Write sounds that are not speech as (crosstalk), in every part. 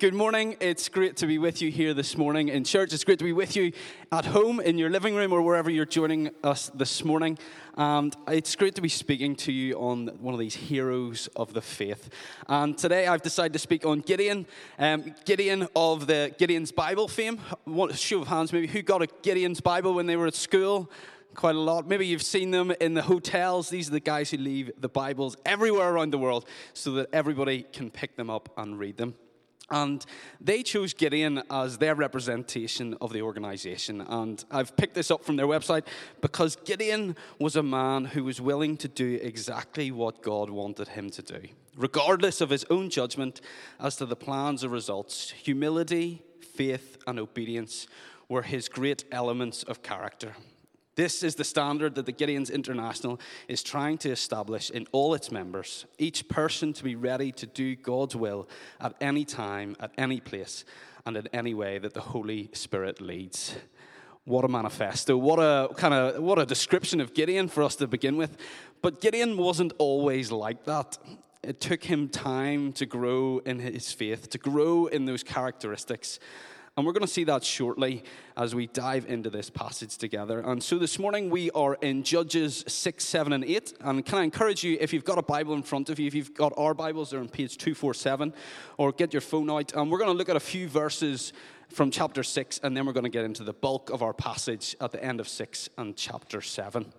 good morning. It's great to be with you here this morning in church. It's great to be with you at home, in your living room, or wherever you're joining us this morning. And it's great to be speaking to you on one of these heroes of the faith. And today I've decided to speak on Gideon, um, Gideon of the Gideon's Bible fame. One show of hands, maybe who got a Gideon's Bible when they were at school? quite a lot. Maybe you've seen them in the hotels. These are the guys who leave the Bibles everywhere around the world so that everybody can pick them up and read them. And they chose Gideon as their representation of the organization. And I've picked this up from their website because Gideon was a man who was willing to do exactly what God wanted him to do, regardless of his own judgment as to the plans or results. Humility, faith, and obedience were his great elements of character. This is the standard that the Gideons International is trying to establish in all its members. Each person to be ready to do God's will at any time, at any place, and in any way that the Holy Spirit leads. What a manifesto. What a kind of what a description of Gideon for us to begin with. But Gideon wasn't always like that. It took him time to grow in his faith, to grow in those characteristics. And we're going to see that shortly as we dive into this passage together. And so this morning we are in Judges 6, 7, and 8. And can I encourage you, if you've got a Bible in front of you, if you've got our Bibles, they're on page 247, or get your phone out. And we're going to look at a few verses from chapter 6, and then we're going to get into the bulk of our passage at the end of 6 and chapter 7.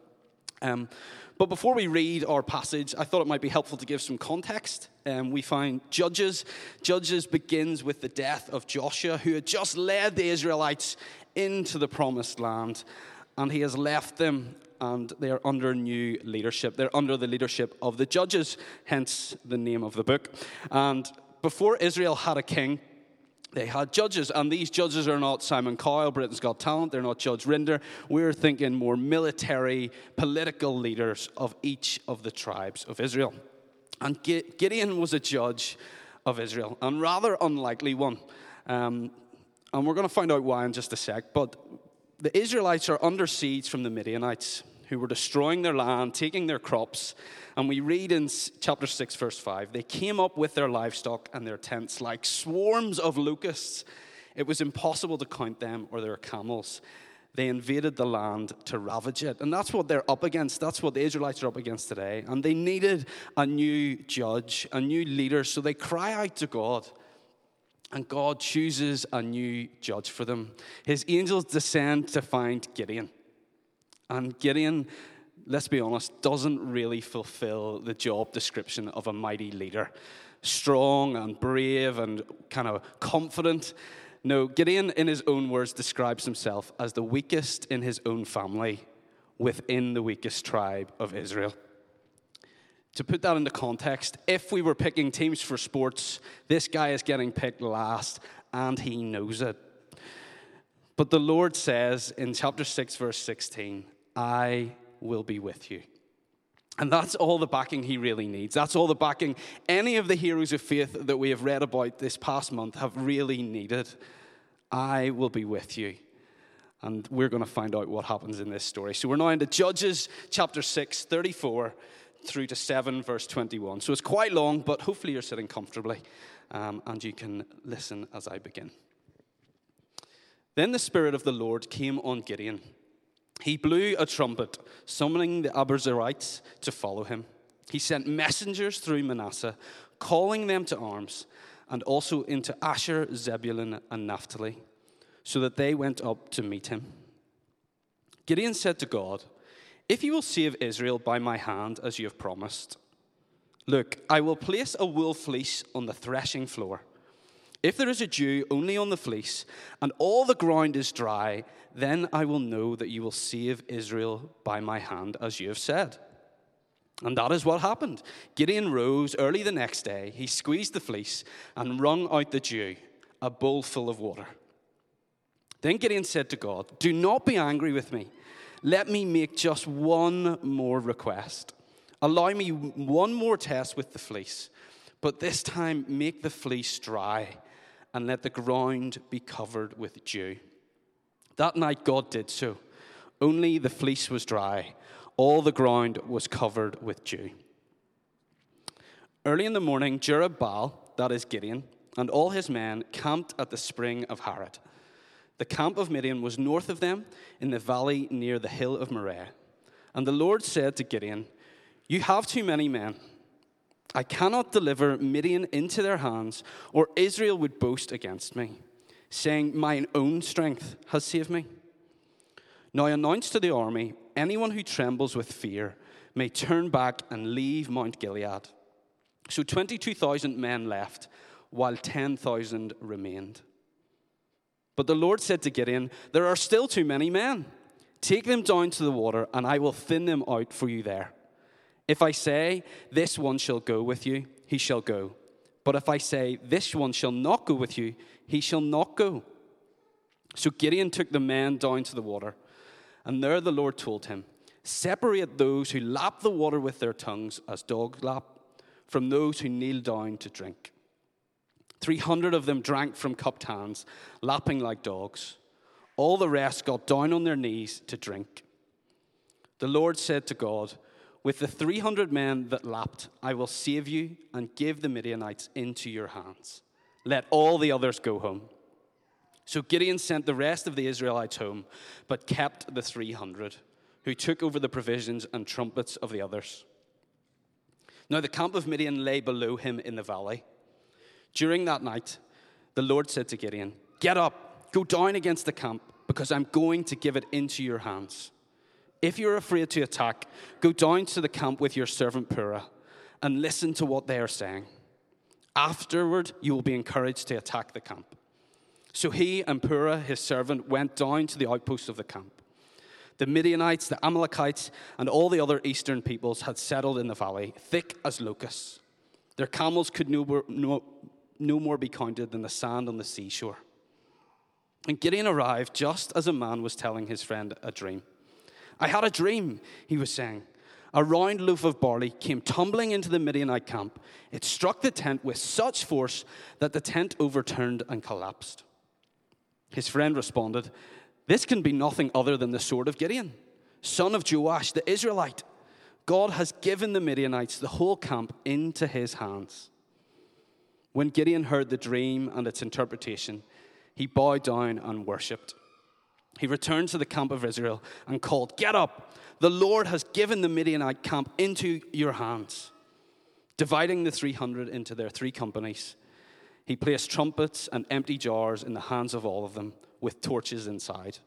Um, but before we read our passage, I thought it might be helpful to give some context. Um, we find Judges. Judges begins with the death of Joshua, who had just led the Israelites into the promised land, and he has left them, and they are under new leadership. They're under the leadership of the judges, hence the name of the book. And before Israel had a king, they had judges, and these judges are not Simon Cowell, Britain's Got Talent, they're not Judge Rinder. We're thinking more military, political leaders of each of the tribes of Israel. And Gideon was a judge of Israel, and rather unlikely one. Um, and we're going to find out why in just a sec. But the Israelites are under siege from the Midianites who were destroying their land, taking their crops. And we read in chapter 6, verse 5 they came up with their livestock and their tents like swarms of locusts. It was impossible to count them or their camels. They invaded the land to ravage it. And that's what they're up against. That's what the Israelites are up against today. And they needed a new judge, a new leader. So they cry out to God. And God chooses a new judge for them. His angels descend to find Gideon. And Gideon, let's be honest, doesn't really fulfill the job description of a mighty leader. Strong and brave and kind of confident. No, Gideon, in his own words, describes himself as the weakest in his own family within the weakest tribe of Israel. To put that into context, if we were picking teams for sports, this guy is getting picked last and he knows it. But the Lord says in chapter 6, verse 16, I will be with you. And that's all the backing he really needs. That's all the backing any of the heroes of faith that we have read about this past month have really needed. I will be with you. And we're going to find out what happens in this story. So we're now into Judges chapter 6, 34 through to 7, verse 21. So it's quite long, but hopefully you're sitting comfortably um, and you can listen as I begin. Then the Spirit of the Lord came on Gideon he blew a trumpet, summoning the Abiezrites to follow him. He sent messengers through Manasseh, calling them to arms, and also into Asher, Zebulun, and Naphtali, so that they went up to meet him. Gideon said to God, If you will save Israel by my hand, as you have promised, look, I will place a wool fleece on the threshing floor. If there is a dew only on the fleece, and all the ground is dry, then I will know that you will save Israel by my hand, as you have said. And that is what happened. Gideon rose early the next day. He squeezed the fleece and wrung out the dew, a bowl full of water. Then Gideon said to God, Do not be angry with me. Let me make just one more request. Allow me one more test with the fleece, but this time make the fleece dry and let the ground be covered with dew. That night God did so. Only the fleece was dry, all the ground was covered with dew. Early in the morning, Jerubbaal, that is Gideon, and all his men camped at the spring of Harod. The camp of Midian was north of them in the valley near the hill of Moreh. And the Lord said to Gideon, You have too many men. I cannot deliver Midian into their hands, or Israel would boast against me, saying, Mine own strength has saved me. Now I announce to the army anyone who trembles with fear may turn back and leave Mount Gilead. So 22,000 men left, while 10,000 remained. But the Lord said to Gideon, There are still too many men. Take them down to the water, and I will thin them out for you there. If I say, This one shall go with you, he shall go. But if I say, This one shall not go with you, he shall not go. So Gideon took the men down to the water, and there the Lord told him, Separate those who lap the water with their tongues as dogs lap from those who kneel down to drink. Three hundred of them drank from cupped hands, lapping like dogs. All the rest got down on their knees to drink. The Lord said to God, With the 300 men that lapped, I will save you and give the Midianites into your hands. Let all the others go home. So Gideon sent the rest of the Israelites home, but kept the 300, who took over the provisions and trumpets of the others. Now the camp of Midian lay below him in the valley. During that night, the Lord said to Gideon, Get up, go down against the camp, because I'm going to give it into your hands. If you're afraid to attack, go down to the camp with your servant Purah and listen to what they are saying. Afterward, you will be encouraged to attack the camp. So he and Purah, his servant, went down to the outposts of the camp. The Midianites, the Amalekites, and all the other eastern peoples had settled in the valley, thick as locusts. Their camels could no no, no more be counted than the sand on the seashore. And Gideon arrived just as a man was telling his friend a dream. I had a dream, he was saying. A round loaf of barley came tumbling into the Midianite camp. It struck the tent with such force that the tent overturned and collapsed. His friend responded, This can be nothing other than the sword of Gideon, son of Joash the Israelite. God has given the Midianites the whole camp into his hands. When Gideon heard the dream and its interpretation, he bowed down and worshipped. He returned to the camp of Israel and called, Get up! The Lord has given the Midianite camp into your hands. Dividing the 300 into their three companies, he placed trumpets and empty jars in the hands of all of them with torches inside.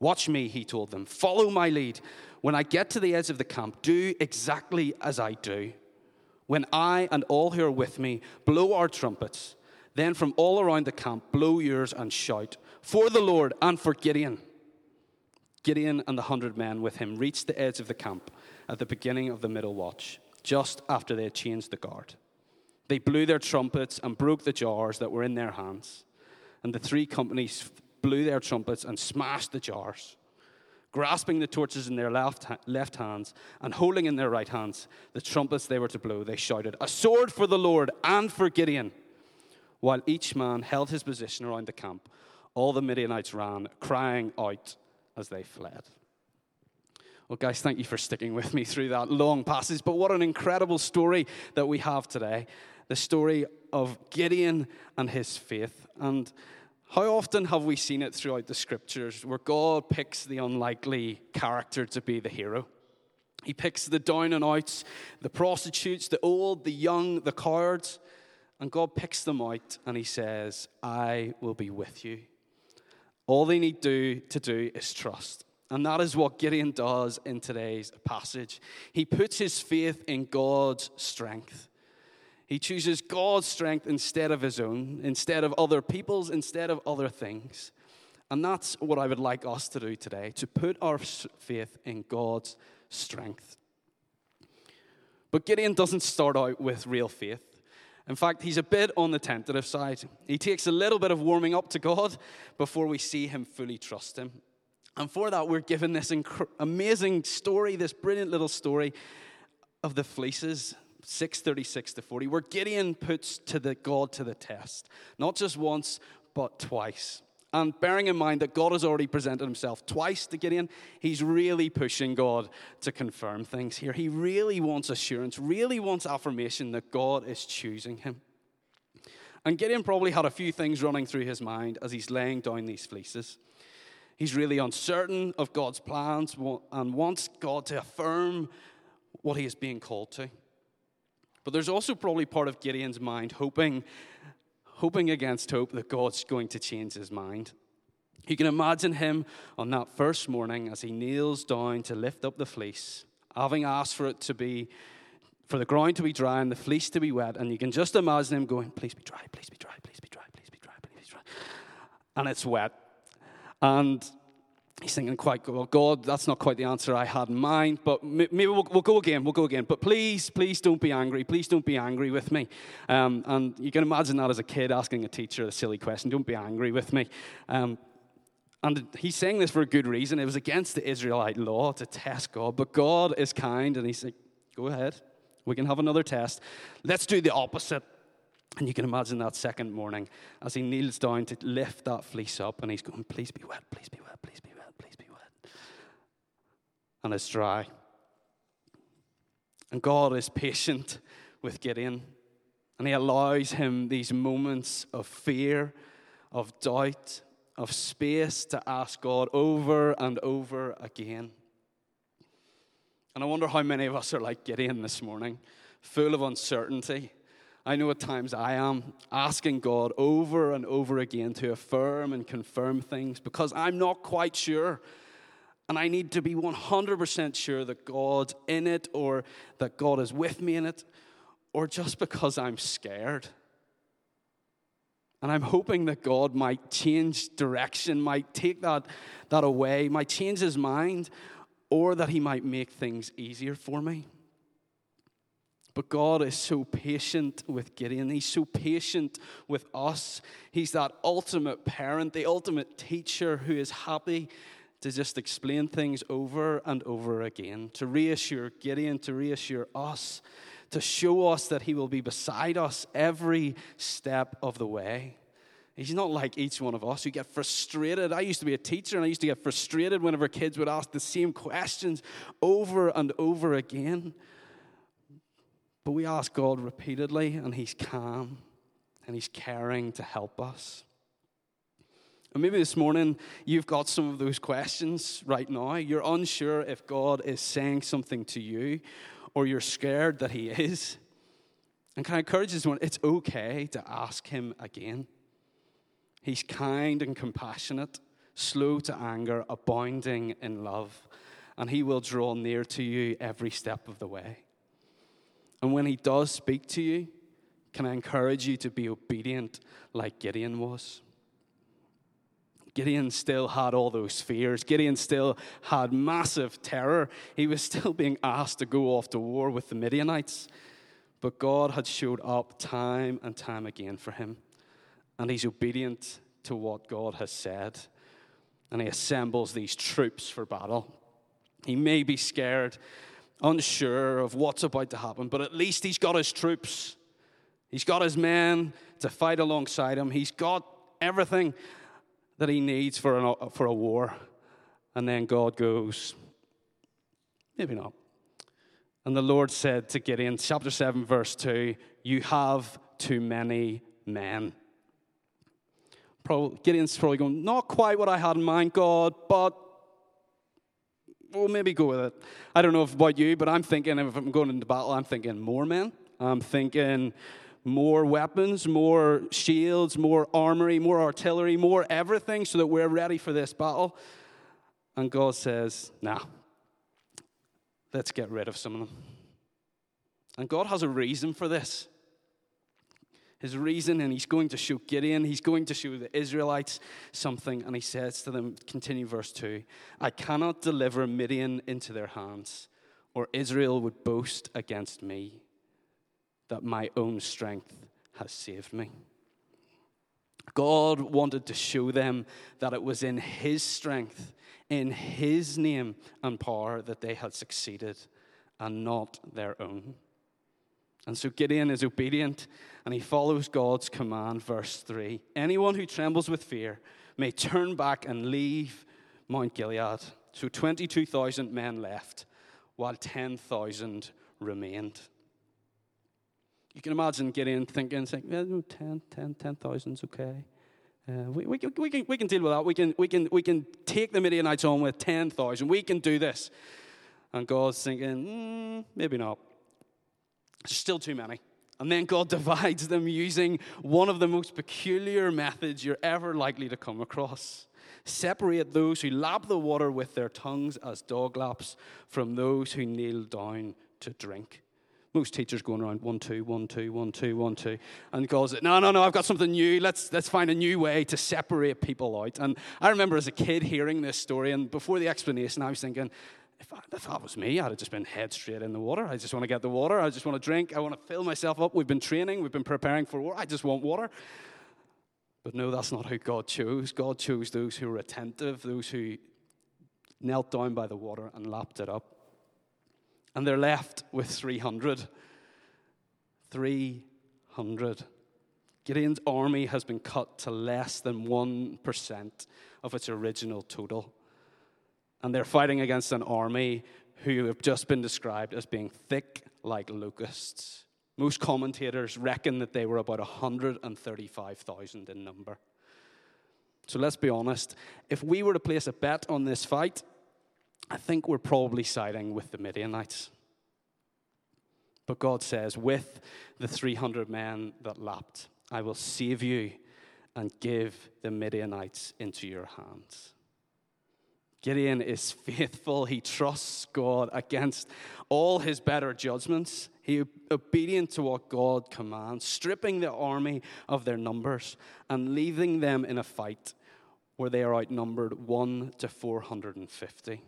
Watch me, he told them. Follow my lead. When I get to the edge of the camp, do exactly as I do. When I and all who are with me blow our trumpets, then from all around the camp blow yours and shout, For the Lord and for Gideon. Gideon and the hundred men with him reached the edge of the camp at the beginning of the middle watch, just after they had changed the guard. They blew their trumpets and broke the jars that were in their hands. And the three companies blew their trumpets and smashed the jars. Grasping the torches in their left, left hands and holding in their right hands the trumpets they were to blow, they shouted, A sword for the Lord and for Gideon. While each man held his position around the camp, all the Midianites ran, crying out as they fled. Well, guys, thank you for sticking with me through that long passage. But what an incredible story that we have today the story of Gideon and his faith. And how often have we seen it throughout the scriptures where God picks the unlikely character to be the hero? He picks the down and outs, the prostitutes, the old, the young, the cowards, and God picks them out and He says, I will be with you. All they need do, to do is trust. And that is what Gideon does in today's passage. He puts his faith in God's strength. He chooses God's strength instead of his own, instead of other people's, instead of other things. And that's what I would like us to do today to put our faith in God's strength. But Gideon doesn't start out with real faith. In fact, he's a bit on the tentative side. He takes a little bit of warming up to God before we see him fully trust him. And for that, we're given this inc- amazing story, this brilliant little story of the fleeces 636 to 40, where Gideon puts to the God to the test, not just once, but twice. And bearing in mind that God has already presented himself twice to Gideon, he's really pushing God to confirm things here. He really wants assurance, really wants affirmation that God is choosing him. And Gideon probably had a few things running through his mind as he's laying down these fleeces. He's really uncertain of God's plans and wants God to affirm what he is being called to. But there's also probably part of Gideon's mind hoping, hoping against hope that God's going to change his mind. You can imagine him on that first morning as he kneels down to lift up the fleece, having asked for it to be, for the ground to be dry and the fleece to be wet. And you can just imagine him going, Please be dry, please be dry, please be dry, please be dry, please be dry. And it's wet. And he's thinking, quite well, God, that's not quite the answer I had in mind, but maybe we'll, we'll go again, we'll go again. But please, please don't be angry. Please don't be angry with me. Um, and you can imagine that as a kid asking a teacher a silly question, don't be angry with me. Um, and he's saying this for a good reason. It was against the Israelite law to test God, but God is kind, and he's like, go ahead. We can have another test. Let's do the opposite. And you can imagine that second morning as he kneels down to lift that fleece up and he's going, Please be wet, please be wet. And it's dry. And God is patient with Gideon and he allows him these moments of fear, of doubt, of space to ask God over and over again. And I wonder how many of us are like Gideon this morning, full of uncertainty. I know at times I am asking God over and over again to affirm and confirm things because I'm not quite sure. And I need to be 100% sure that God's in it or that God is with me in it or just because I'm scared. And I'm hoping that God might change direction, might take that, that away, might change his mind, or that he might make things easier for me. But God is so patient with Gideon. He's so patient with us. He's that ultimate parent, the ultimate teacher who is happy to just explain things over and over again, to reassure Gideon, to reassure us to show us that He will be beside us every step of the way. He's not like each one of us who get frustrated. I used to be a teacher and I used to get frustrated whenever kids would ask the same questions over and over again. But we ask God repeatedly, and He's calm and He's caring to help us. And maybe this morning you've got some of those questions right now. You're unsure if God is saying something to you, or you're scared that He is. And can I encourage this one? It's okay to ask Him again. He's kind and compassionate, slow to anger, abounding in love, and He will draw near to you every step of the way. And when He does speak to you, can I encourage you to be obedient like Gideon was? Gideon still had all those fears. Gideon still had massive terror. He was still being asked to go off to war with the Midianites. But God had showed up time and time again for him. And he's obedient to what God has said. And he assembles these troops for battle. He may be scared, unsure of what's about to happen, but at least he's got his troops. He's got his men to fight alongside him. He's got everything that he needs for, an, for a war. And then God goes, maybe not. And the Lord said to Gideon, chapter 7, verse 2, You have too many men. Gideon's probably going, Not quite what I had in mind, God, but we'll maybe go with it. I don't know about you, but I'm thinking if I'm going into battle, I'm thinking more men. I'm thinking more weapons, more shields, more armory, more artillery, more everything so that we're ready for this battle. And God says, nah, let's get rid of some of them. And God has a reason for this. His reason, and he's going to show Gideon, he's going to show the Israelites something, and he says to them, continue verse 2 I cannot deliver Midian into their hands, or Israel would boast against me that my own strength has saved me. God wanted to show them that it was in His strength, in His name and power that they had succeeded and not their own. And so Gideon is obedient and he follows God's command, verse 3. Anyone who trembles with fear may turn back and leave Mount Gilead. So 22,000 men left, while 10,000 remained. You can imagine Gideon thinking, saying, yeah, no, 10, 10, 10,000's okay. Uh, we, we, can, we, can, we can deal with that. We can, we, can, we can take the Midianites on with 10,000. We can do this. And God's thinking, mm, maybe not. Still too many. And then God (laughs) divides them using one of the most peculiar methods you're ever likely to come across. Separate those who lap the water with their tongues as dog laps from those who kneel down to drink. Most teachers going around one, two, one, two, one, two, one, two, and God said, No, no, no, I've got something new. Let's, let's find a new way to separate people out. And I remember as a kid hearing this story, and before the explanation, I was thinking, if, I, if that was me, I'd have just been head straight in the water. I just want to get the water. I just want to drink. I want to fill myself up. We've been training. We've been preparing for war. I just want water. But no, that's not who God chose. God chose those who were attentive, those who knelt down by the water and lapped it up and they're left with 300. 300. Gideon's army has been cut to less than 1% of its original total. And they're fighting against an army who have just been described as being thick like locusts. Most commentators reckon that they were about 135,000 in number. So let's be honest. If we were to place a bet on this fight, I think we're probably siding with the Midianites. But God says, with the 300 men that lapped, I will save you and give the Midianites into your hands. Gideon is (laughs) faithful. He trusts God against all his better judgments. He obedient to what God commands, stripping the army of their numbers and leaving them in a fight where they are outnumbered 1 to 450.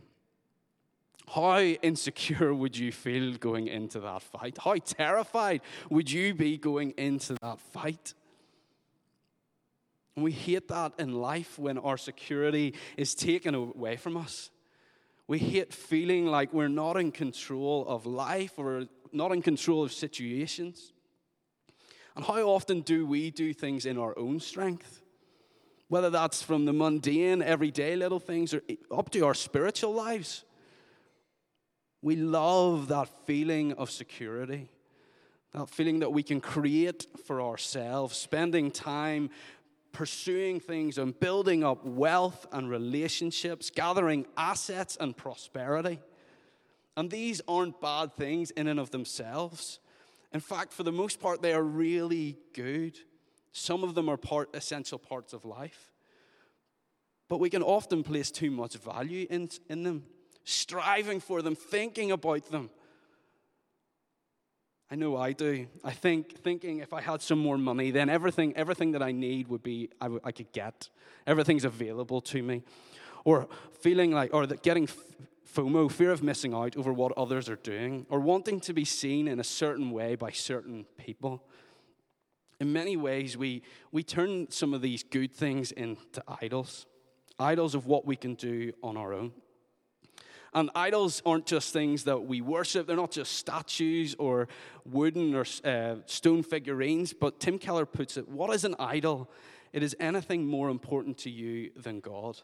How insecure would you feel going into that fight? How terrified would you be going into that fight? We hate that in life when our security is taken away from us. We hate feeling like we're not in control of life or not in control of situations. And how often do we do things in our own strength? Whether that's from the mundane, everyday little things or up to our spiritual lives. We love that feeling of security, that feeling that we can create for ourselves, spending time pursuing things and building up wealth and relationships, gathering assets and prosperity. And these aren't bad things in and of themselves. In fact, for the most part, they are really good. Some of them are part, essential parts of life. But we can often place too much value in, in them striving for them, thinking about them. I know I do. I think thinking if I had some more money, then everything, everything that I need would be I, w- I could get. Everything's available to me, or feeling like, or that getting FOMO, fear of missing out over what others are doing, or wanting to be seen in a certain way by certain people. In many ways, we we turn some of these good things into idols, idols of what we can do on our own. And idols aren't just things that we worship, they're not just statues or wooden or uh, stone figurines. But Tim Keller puts it what is an idol? It is anything more important to you than God.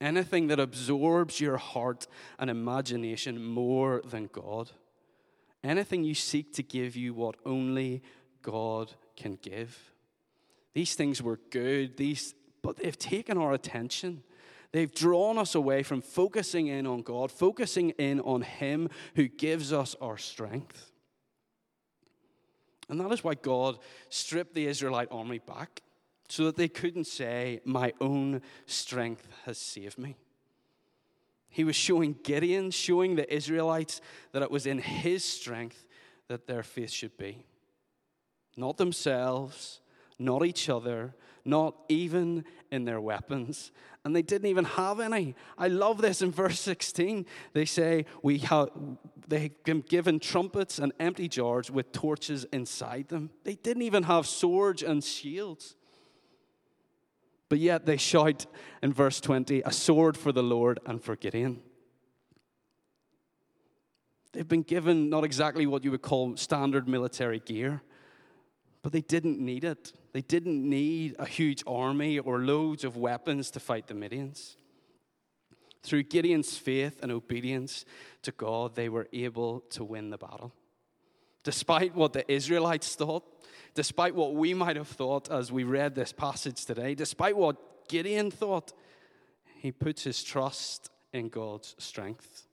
Anything that absorbs your heart and imagination more than God. Anything you seek to give you what only God can give. These things were good, these, but they've taken our attention. They've drawn us away from focusing in on God, focusing in on Him who gives us our strength. And that is why God stripped the Israelite army back, so that they couldn't say, My own strength has saved me. He was showing Gideon, showing the Israelites that it was in his strength that their faith should be. Not themselves, not each other, not even in their weapons. And they didn't even have any. I love this in verse 16. They say, we have, They've been given trumpets and empty jars with torches inside them. They didn't even have swords and shields. But yet they shout in verse 20, a sword for the Lord and for Gideon. They've been given not exactly what you would call standard military gear, but they didn't need it. They didn't need a huge army or loads of weapons to fight the Midians. Through Gideon's faith and obedience to God, they were able to win the battle. Despite what the Israelites thought, despite what we might have thought as we read this passage today, despite what Gideon thought, he puts his trust in God's strength,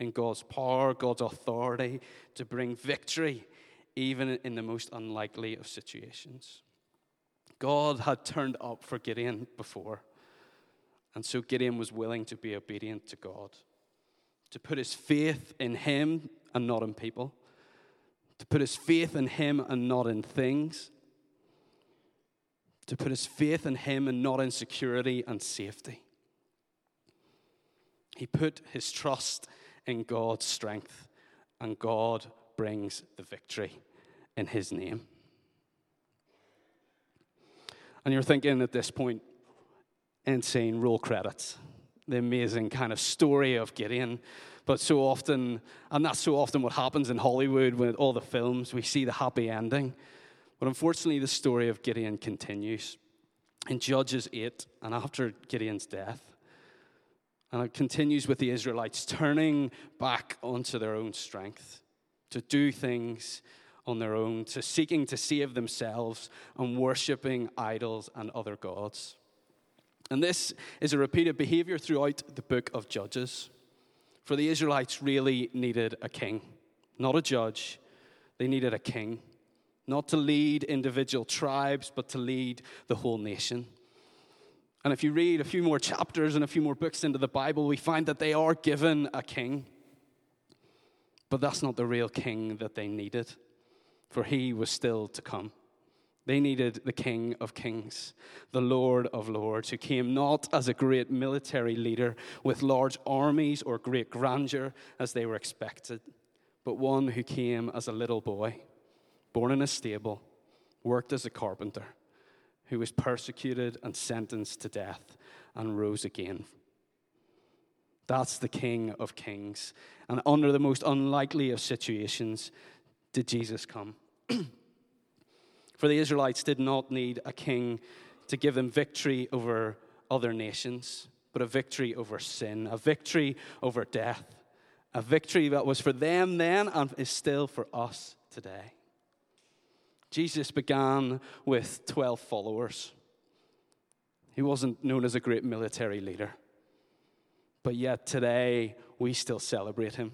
in God's power, God's authority to bring victory, even in the most unlikely of situations. God had turned up for Gideon before, and so Gideon was willing to be obedient to God, to put his faith in him and not in people to put his faith in him and not in things, to put his faith in him and not in security and safety. He put his trust in God's strength, and God brings the victory in his name. And you're thinking at this point, insane roll credits, the amazing kind of story of Gideon but so often, and that's so often what happens in Hollywood with all the films, we see the happy ending. But unfortunately, the story of Gideon continues in Judges 8 and after Gideon's death. And it continues with the Israelites turning back onto their own strength, to do things on their own, to seeking to save themselves and worshiping idols and other gods. And this is a repeated behavior throughout the book of Judges. For the Israelites really needed a king, not a judge. They needed a king, not to lead individual tribes, but to lead the whole nation. And if you read a few more chapters and a few more books into the Bible, we find that they are given a king. But that's not the real king that they needed, for he was still to come. They needed the King of Kings, the Lord of Lords, who came not as a great military leader with large armies or great grandeur as they were expected, but one who came as a little boy, born in a stable, worked as a carpenter, who was persecuted and sentenced to death and rose again. That's the King of Kings. And under the most unlikely of situations did Jesus come. (clears throat) For the Israelites did not need a king to give them victory over other nations, but a victory over sin, a victory over death, a victory that was for them then and is still for us today. Jesus began with 12 followers. He wasn't known as a great military leader. But yet today, we still celebrate him.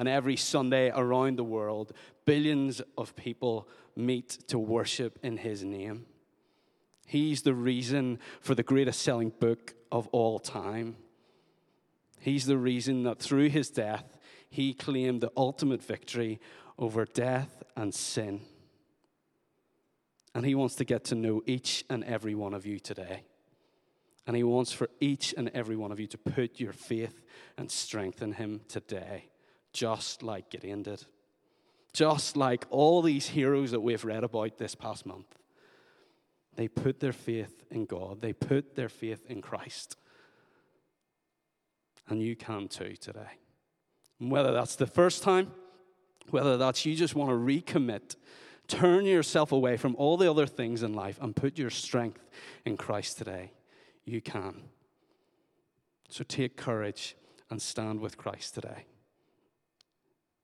And every Sunday around the world, billions of people meet to worship in his name. He's the reason for the greatest selling book of all time. He's the reason that through his death, he claimed the ultimate victory over death and sin. And he wants to get to know each and every one of you today. And he wants for each and every one of you to put your faith and strength in him today, just like Gideon did just like all these heroes that we've read about this past month. They put their faith in God, they put their faith in Christ. And you can too today. Whether that's the first time, whether that's you just want to recommit, turn yourself away from all the other things in life and put your strength in Christ today, you can. So take courage and stand with Christ today.